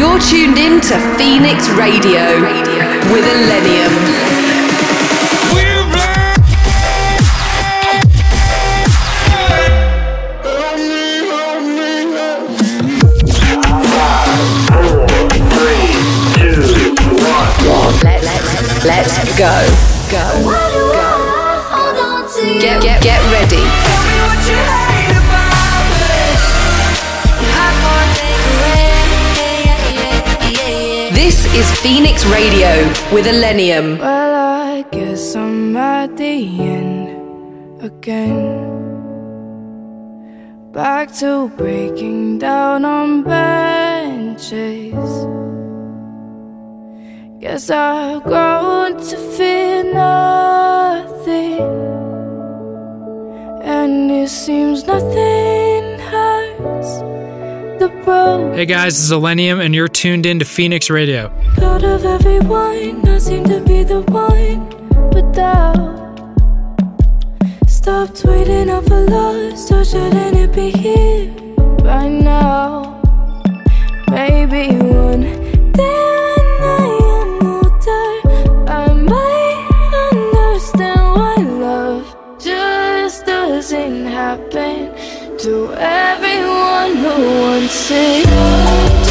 You're tuned in to Phoenix Radio with Illenium. Let's go. Go. Go. Get, get, get ready. Is Phoenix Radio with Illenium. Well, I guess I'm at the end again. Back to breaking down on benches. Guess I've grown to fear nothing, and it seems nothing hurts. Hey guys, this is Illenium, and you're tuned in to Phoenix Radio. Out of everyone, I seem to be the one without. Stopped waiting up for love, so shouldn't it be here right now? Maybe one day. To everyone who wants it.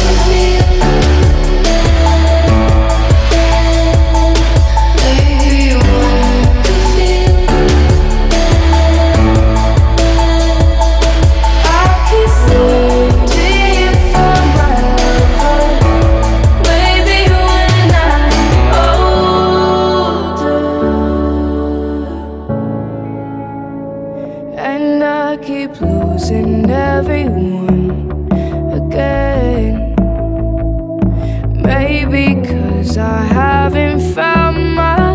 I keep losing everyone again. Maybe cause I haven't found my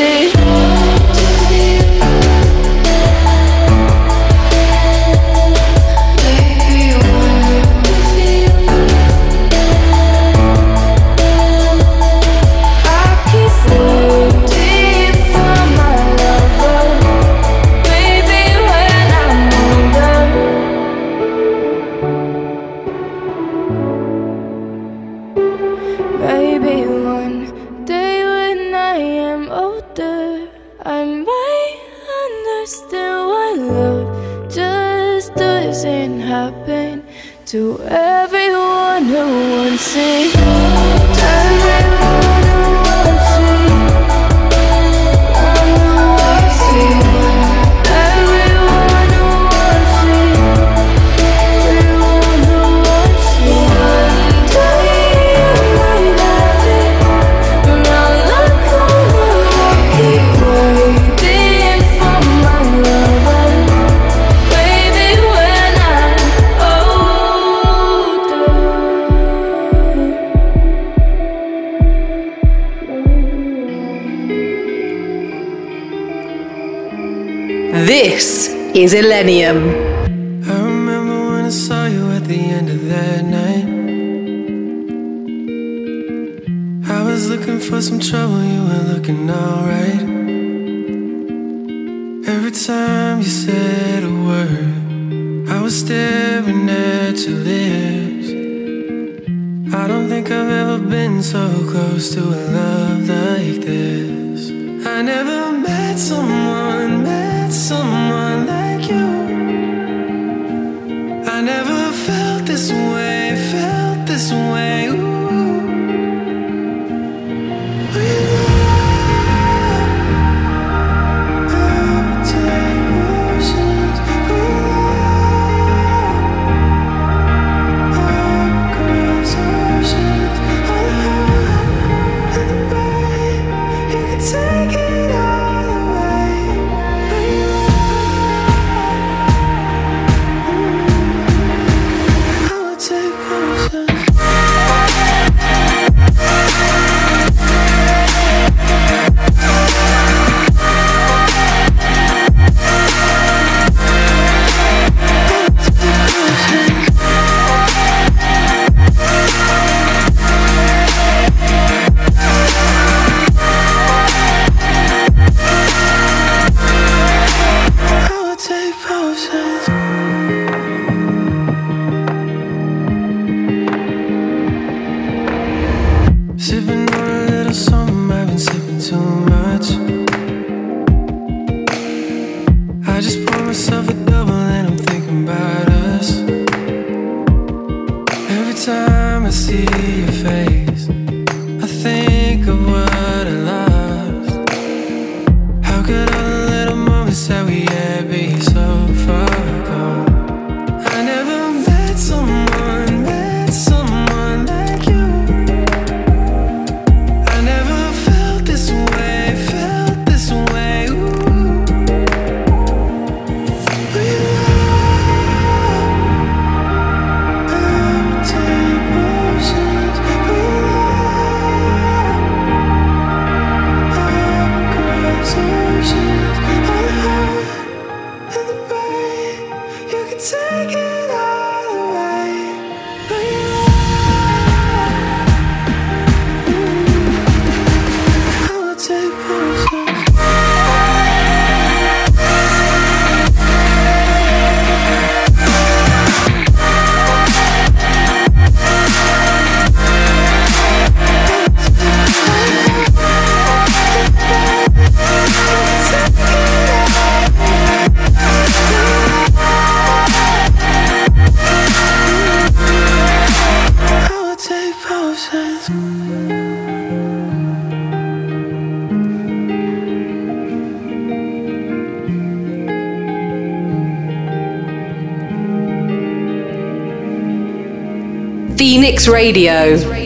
to is Illenium. Radio.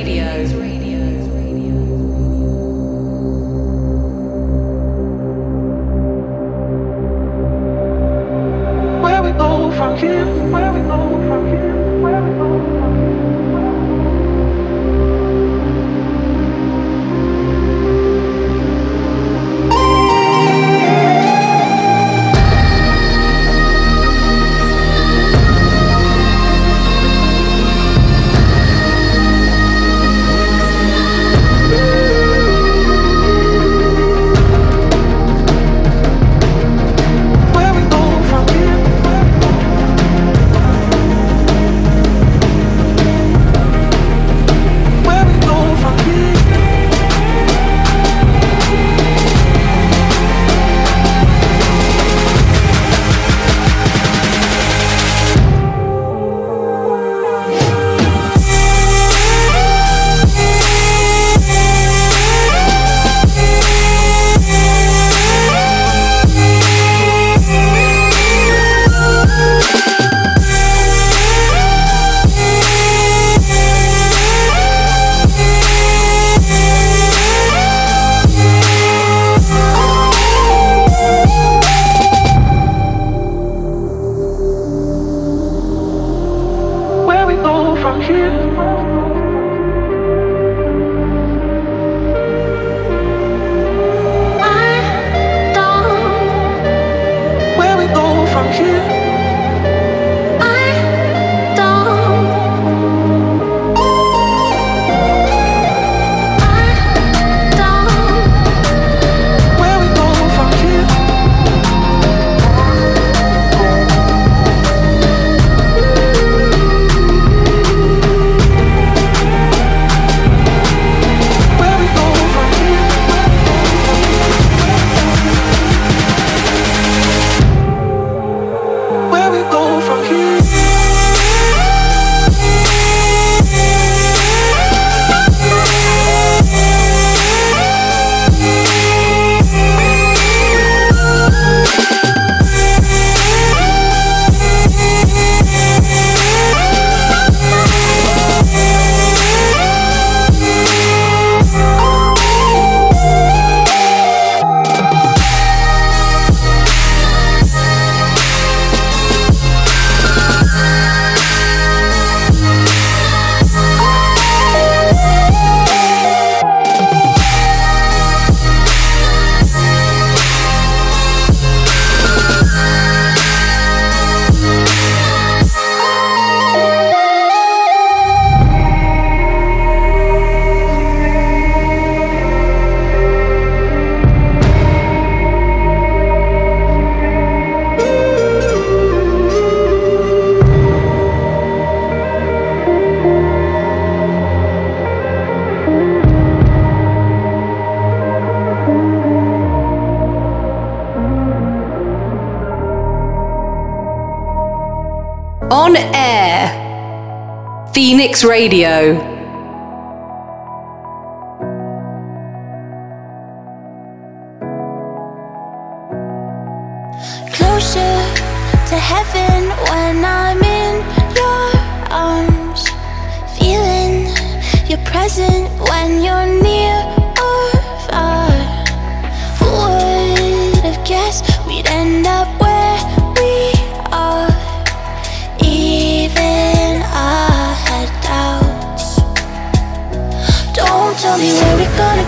Radio.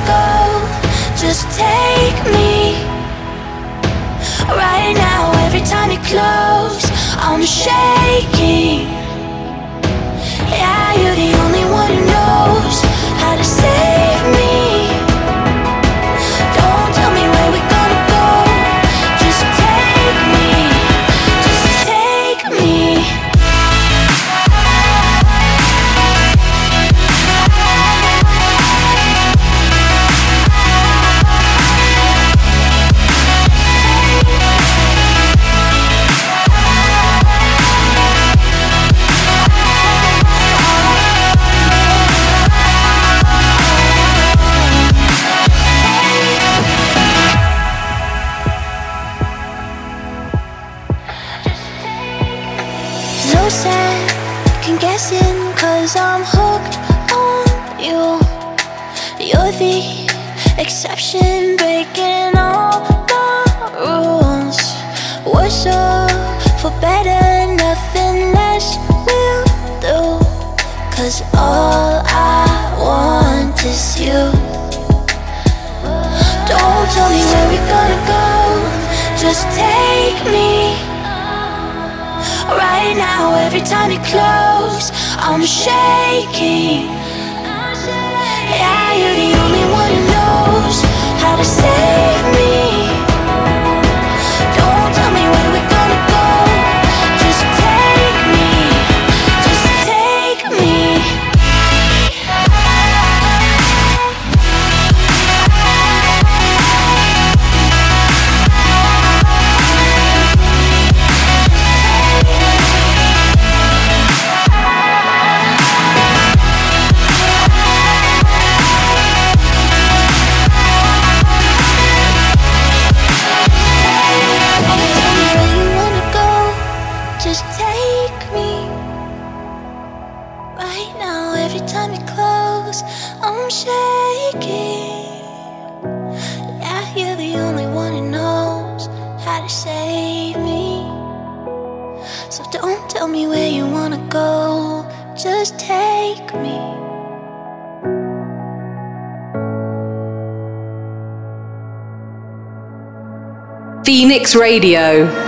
go. Just take me right now. Every time you close, I'm shaking. close, I'm shaking. Radio.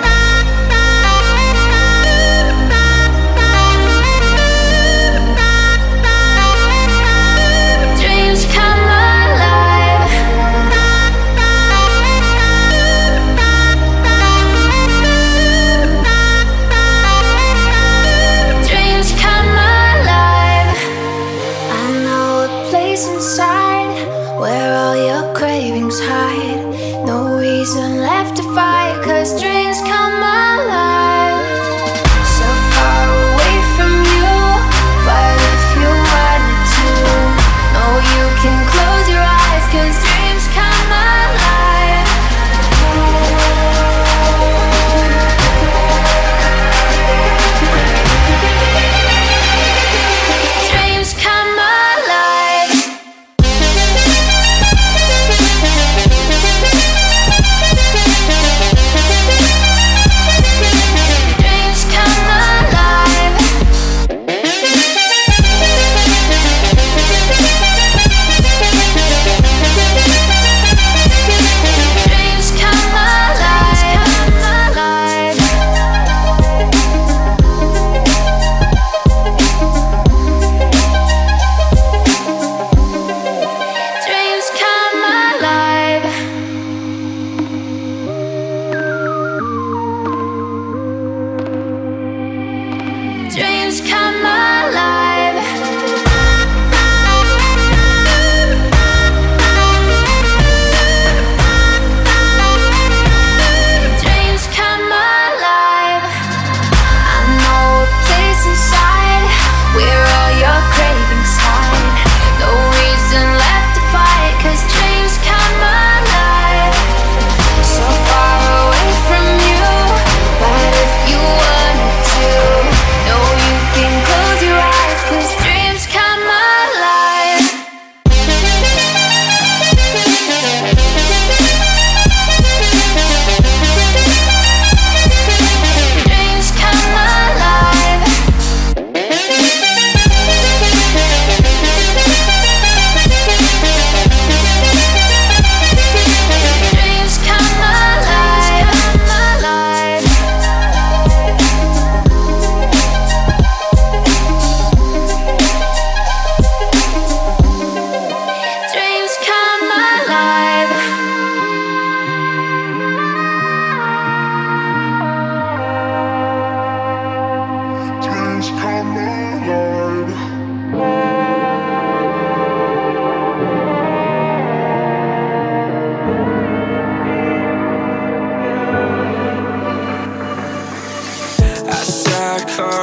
Radio.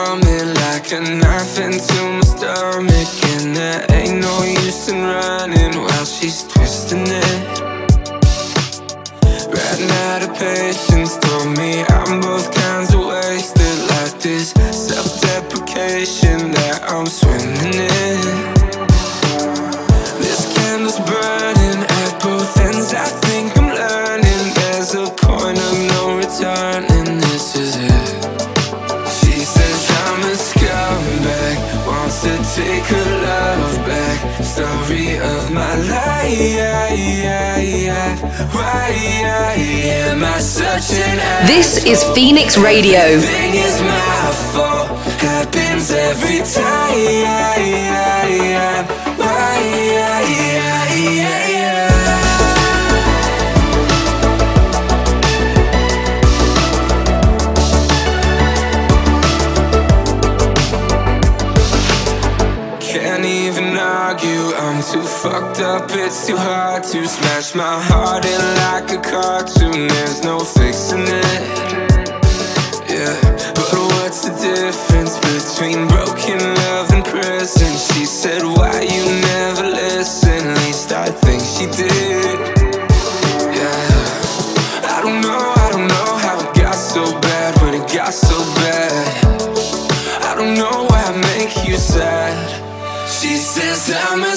like a knife into my stomach, and there ain't no use in running while she's twisting it. Ran out of patience, told me I'm both kinds of wasted, like this self-deprecation that I'm swimming in. This is Phoenix Radio. Happens every time. It's too hard to smash my heart in like a cartoon. There's no fixing it. Yeah, but what's the difference between broken love and prison? She said, Why you never listen? At least I think she did. Yeah, I don't know, I don't know how it got so bad when it got so bad. I don't know why I make you sad. She says I'm a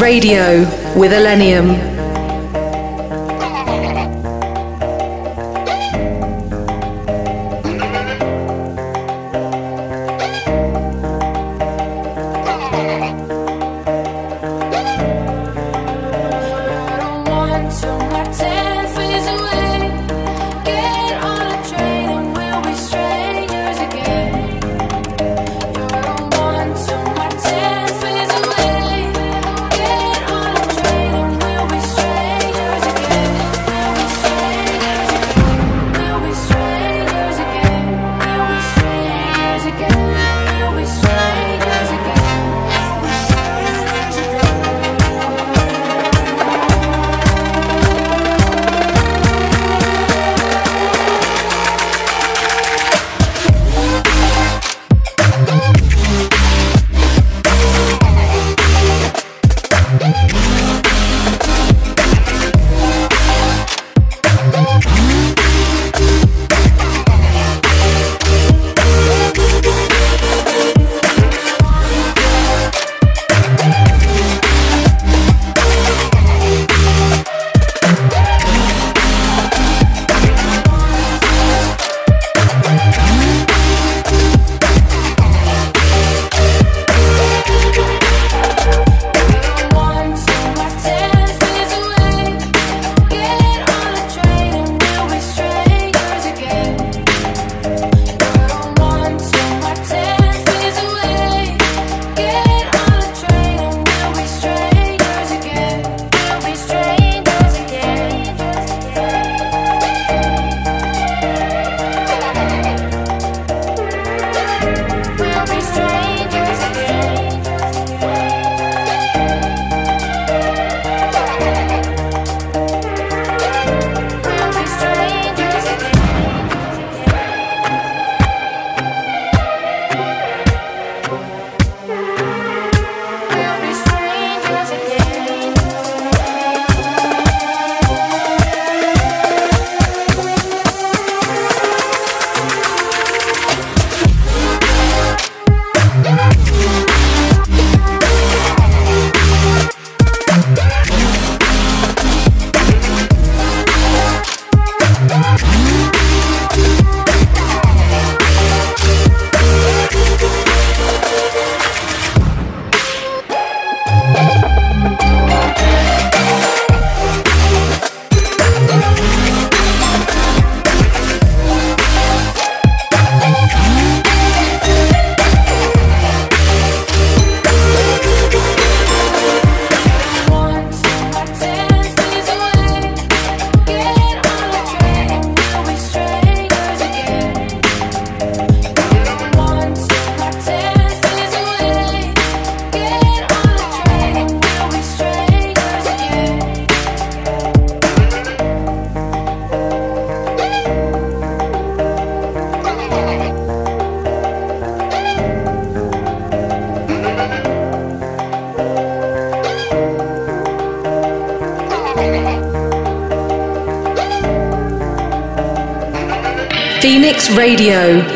Radio with Illenium. Radio.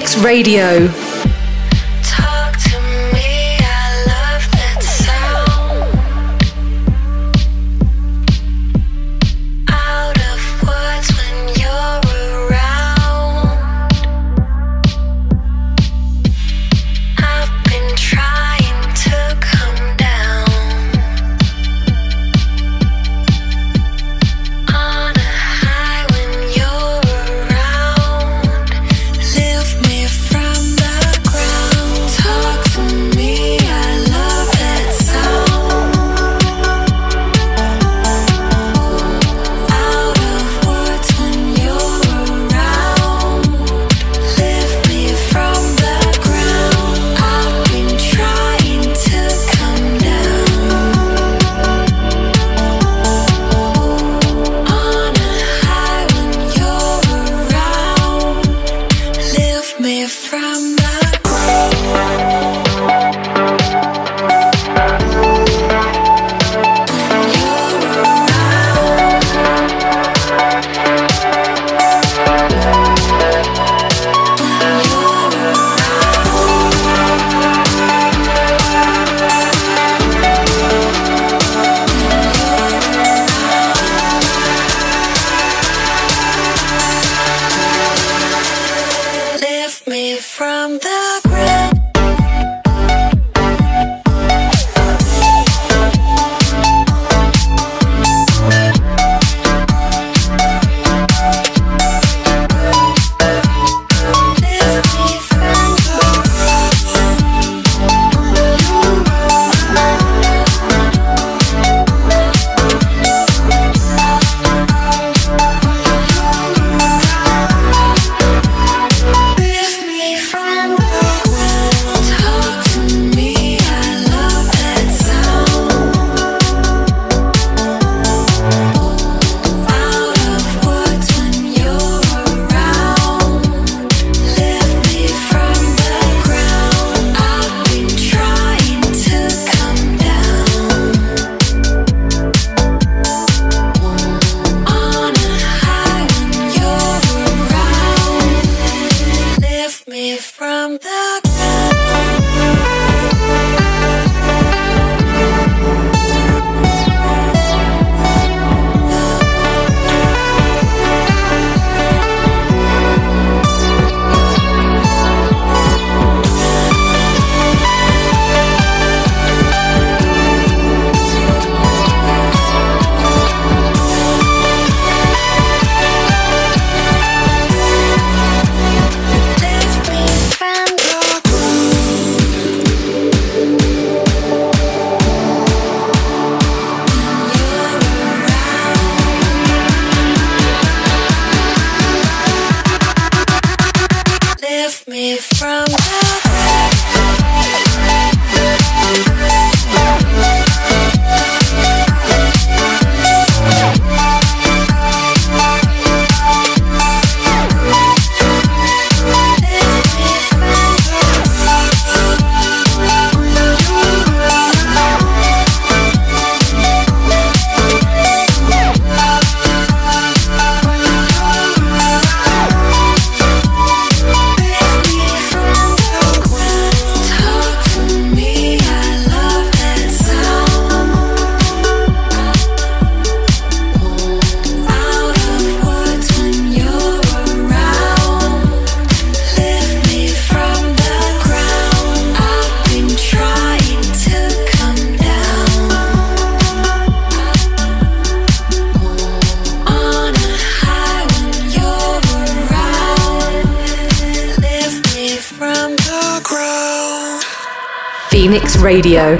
Phoenix Radio. Radio.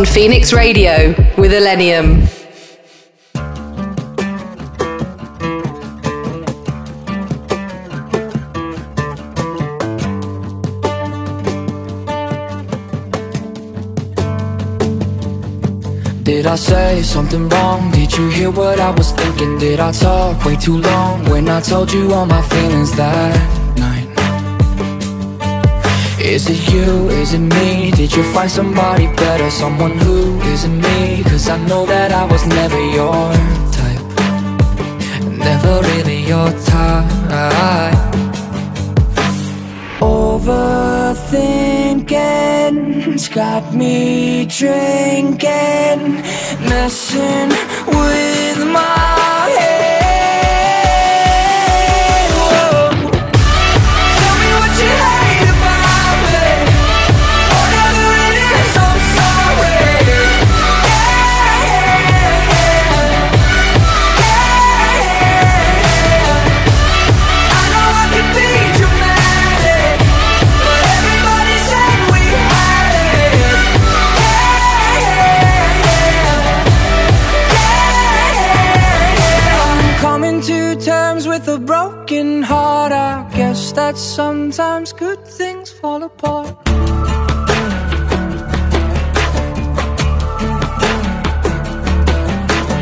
On Phoenix Radio with Illenium. Did I say something wrong? Did you hear what I was thinking? Did I talk way too long when I told you all my feelings that? Is it you? Is it me? Did you find somebody better? Someone who isn't me? Cause I know that I was never your type Never really your type Overthinking's got me drinking Messing with my head sometimes good things fall apart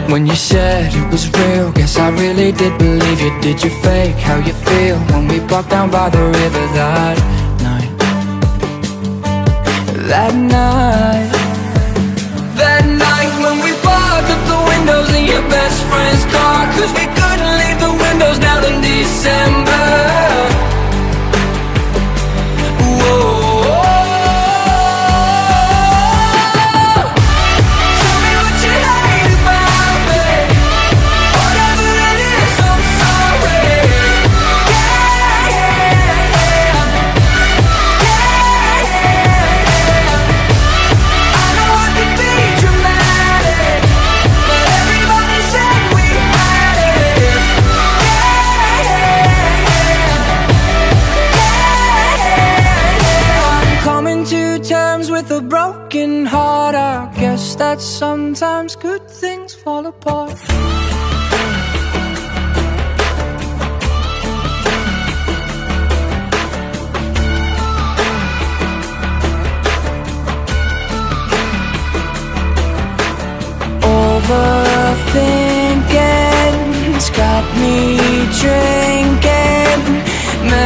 When you said it was real, guess I really did believe you. Did you fake how you feel when we walked down by the river that night? That night, that night when we fogged up the windows in your best friend's car, cause we couldn't leave the windows down in December.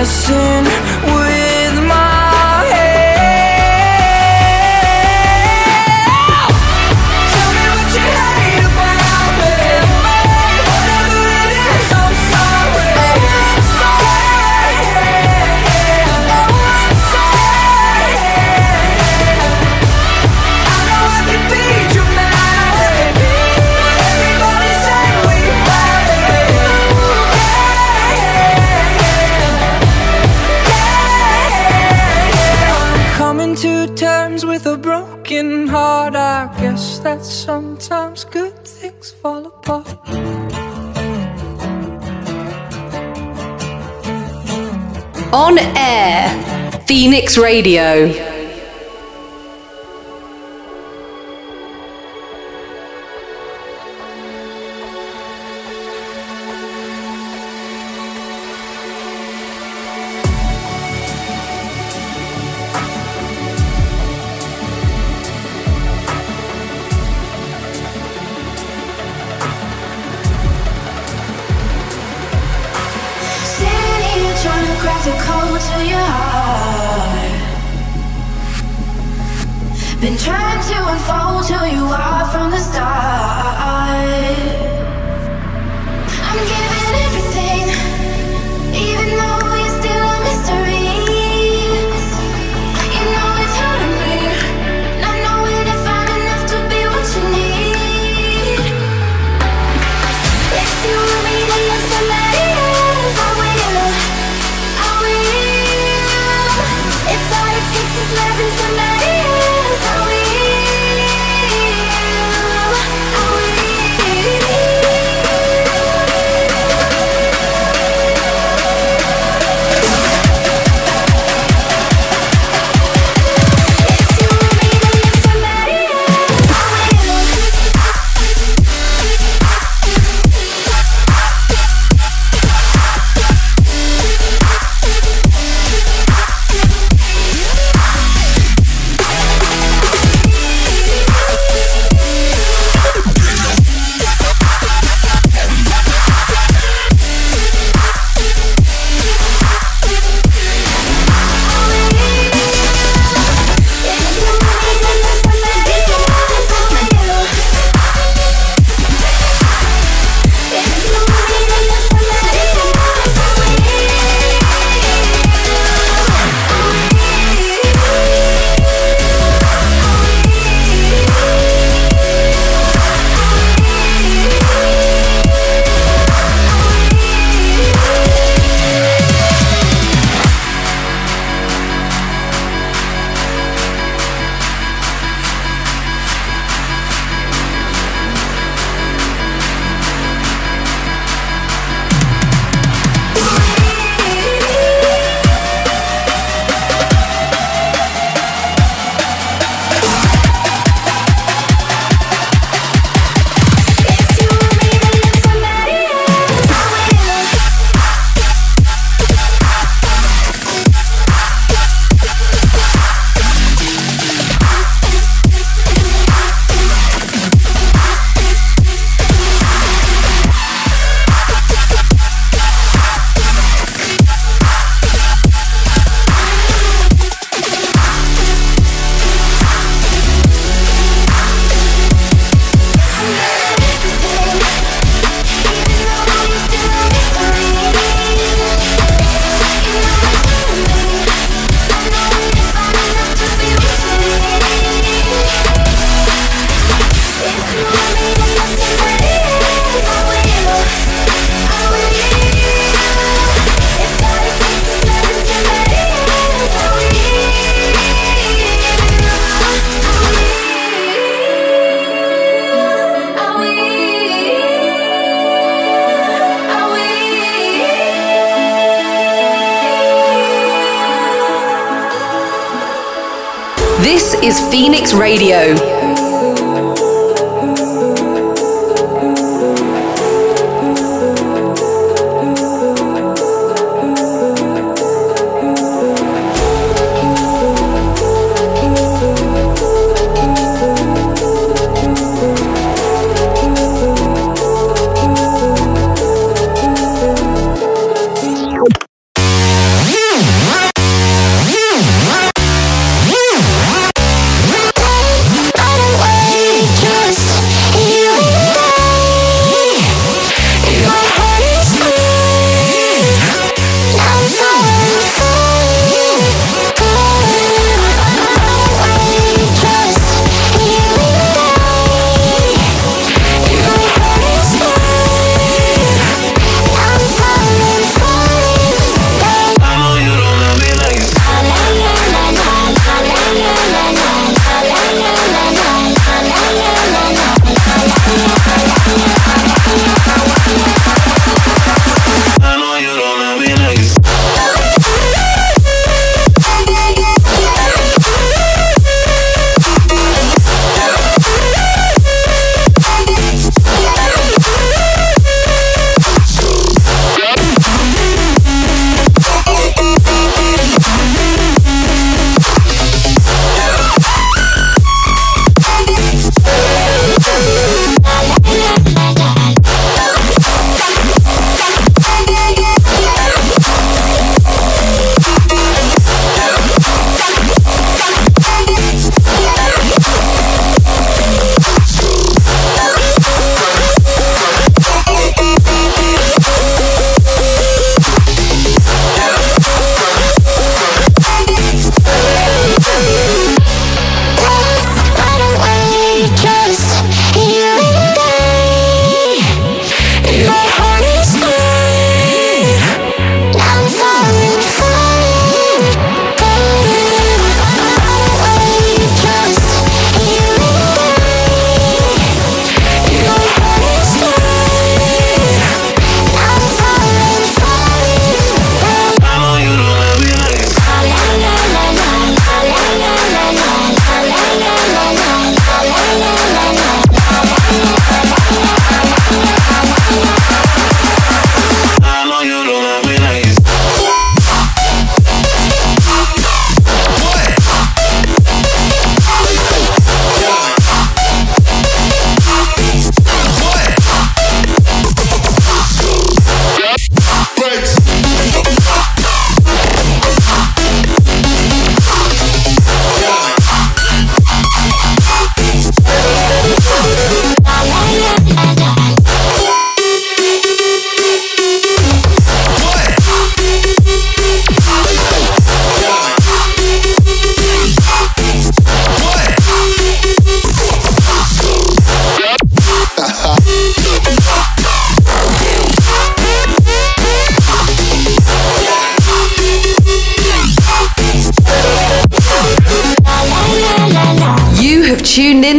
Messing Phoenix Radio. Phoenix Radio.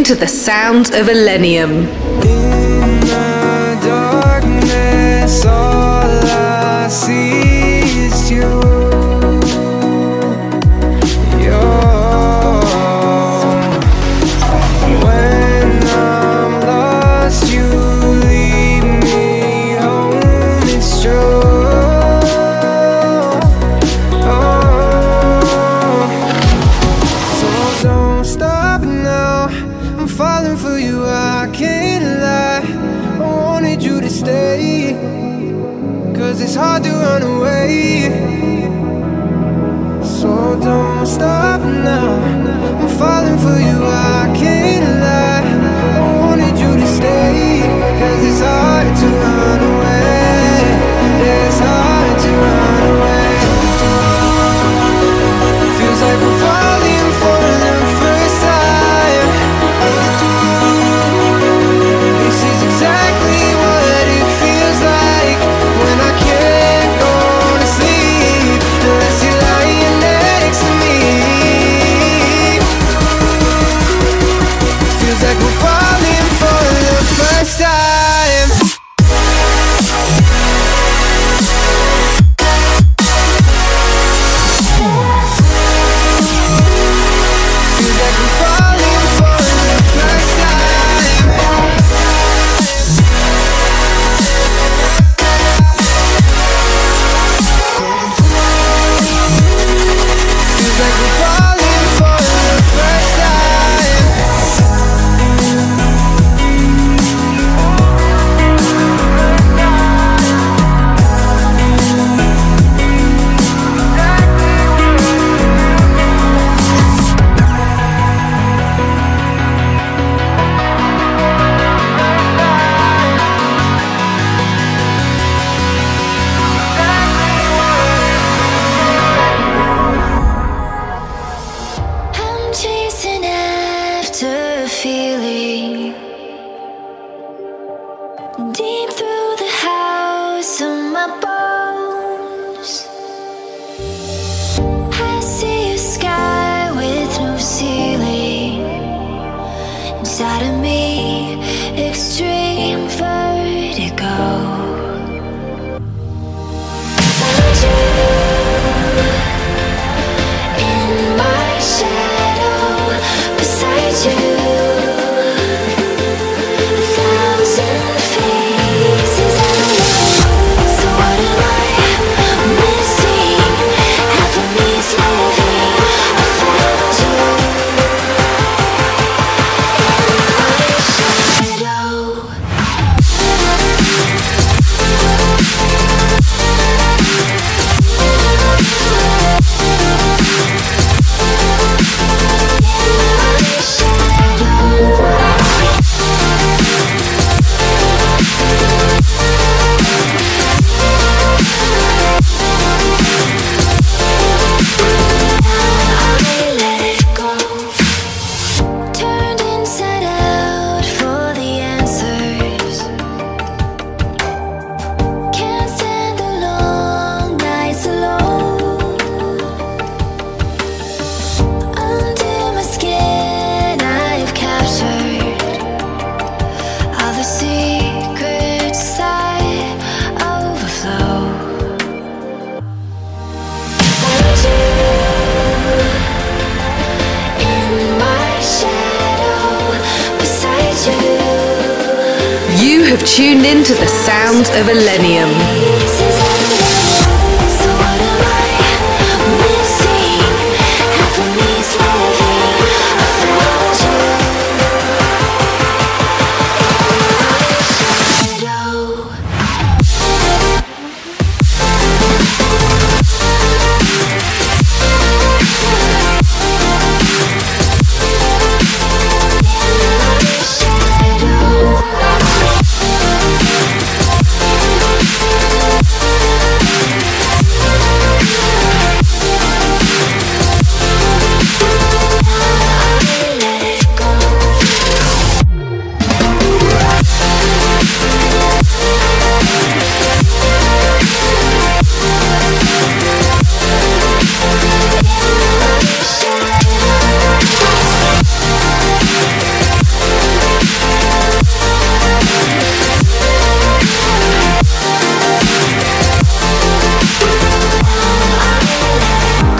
Into the sounds of Illenium.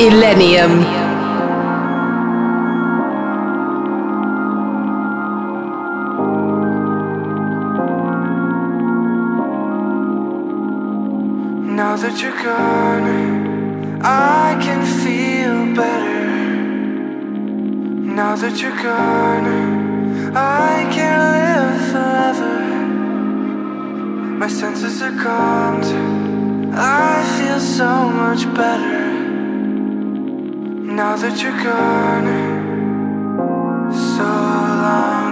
Illenium. Now that you're gone, I can feel better. Now that you're gone, I can live forever. My senses are calmed, I feel so much better. Now that you're gone, so long.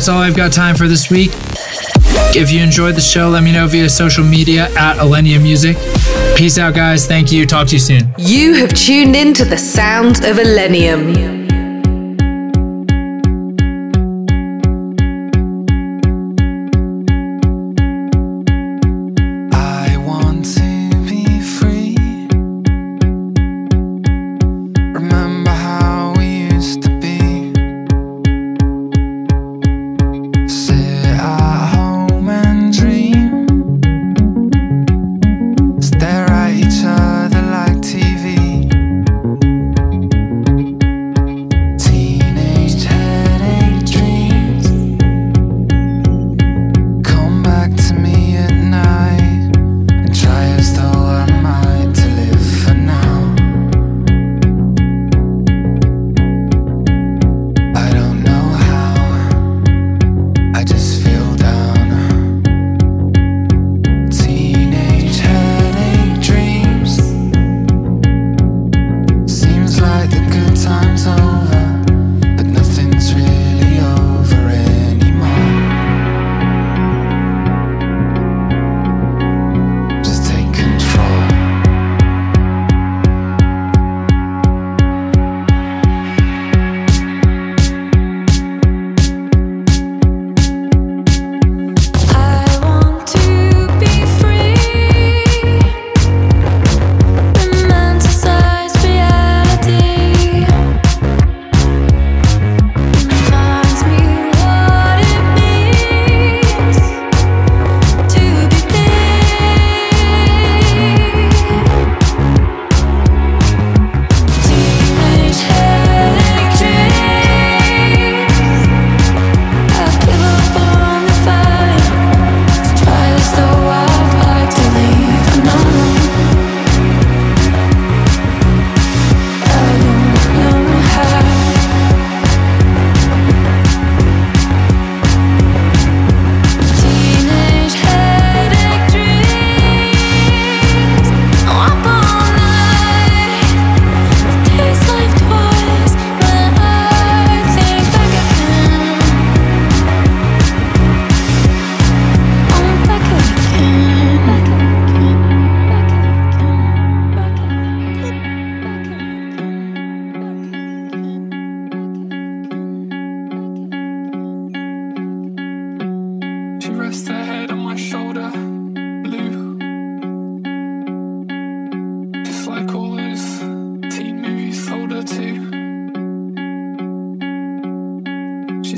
That's all I've got time for this week. If you enjoyed the show, let me know via social media at Illenium Music. Peace out, guys. Thank you. Talk to you soon. You have tuned in to the sounds of Illenium.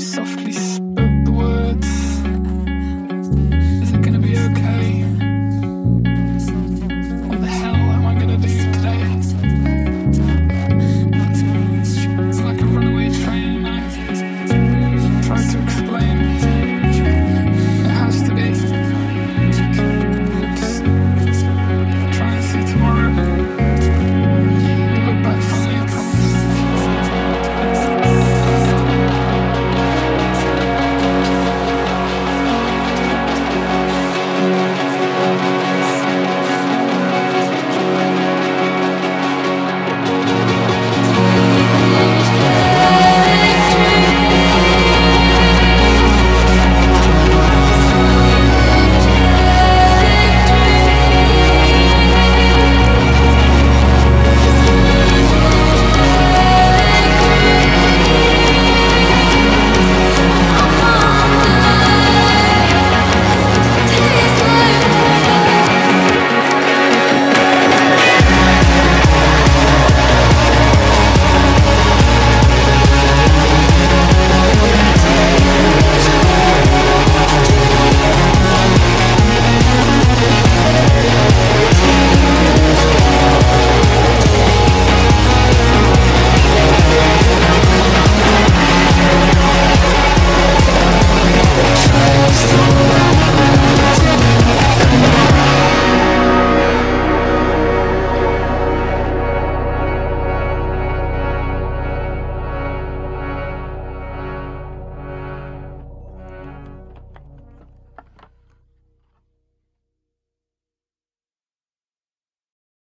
so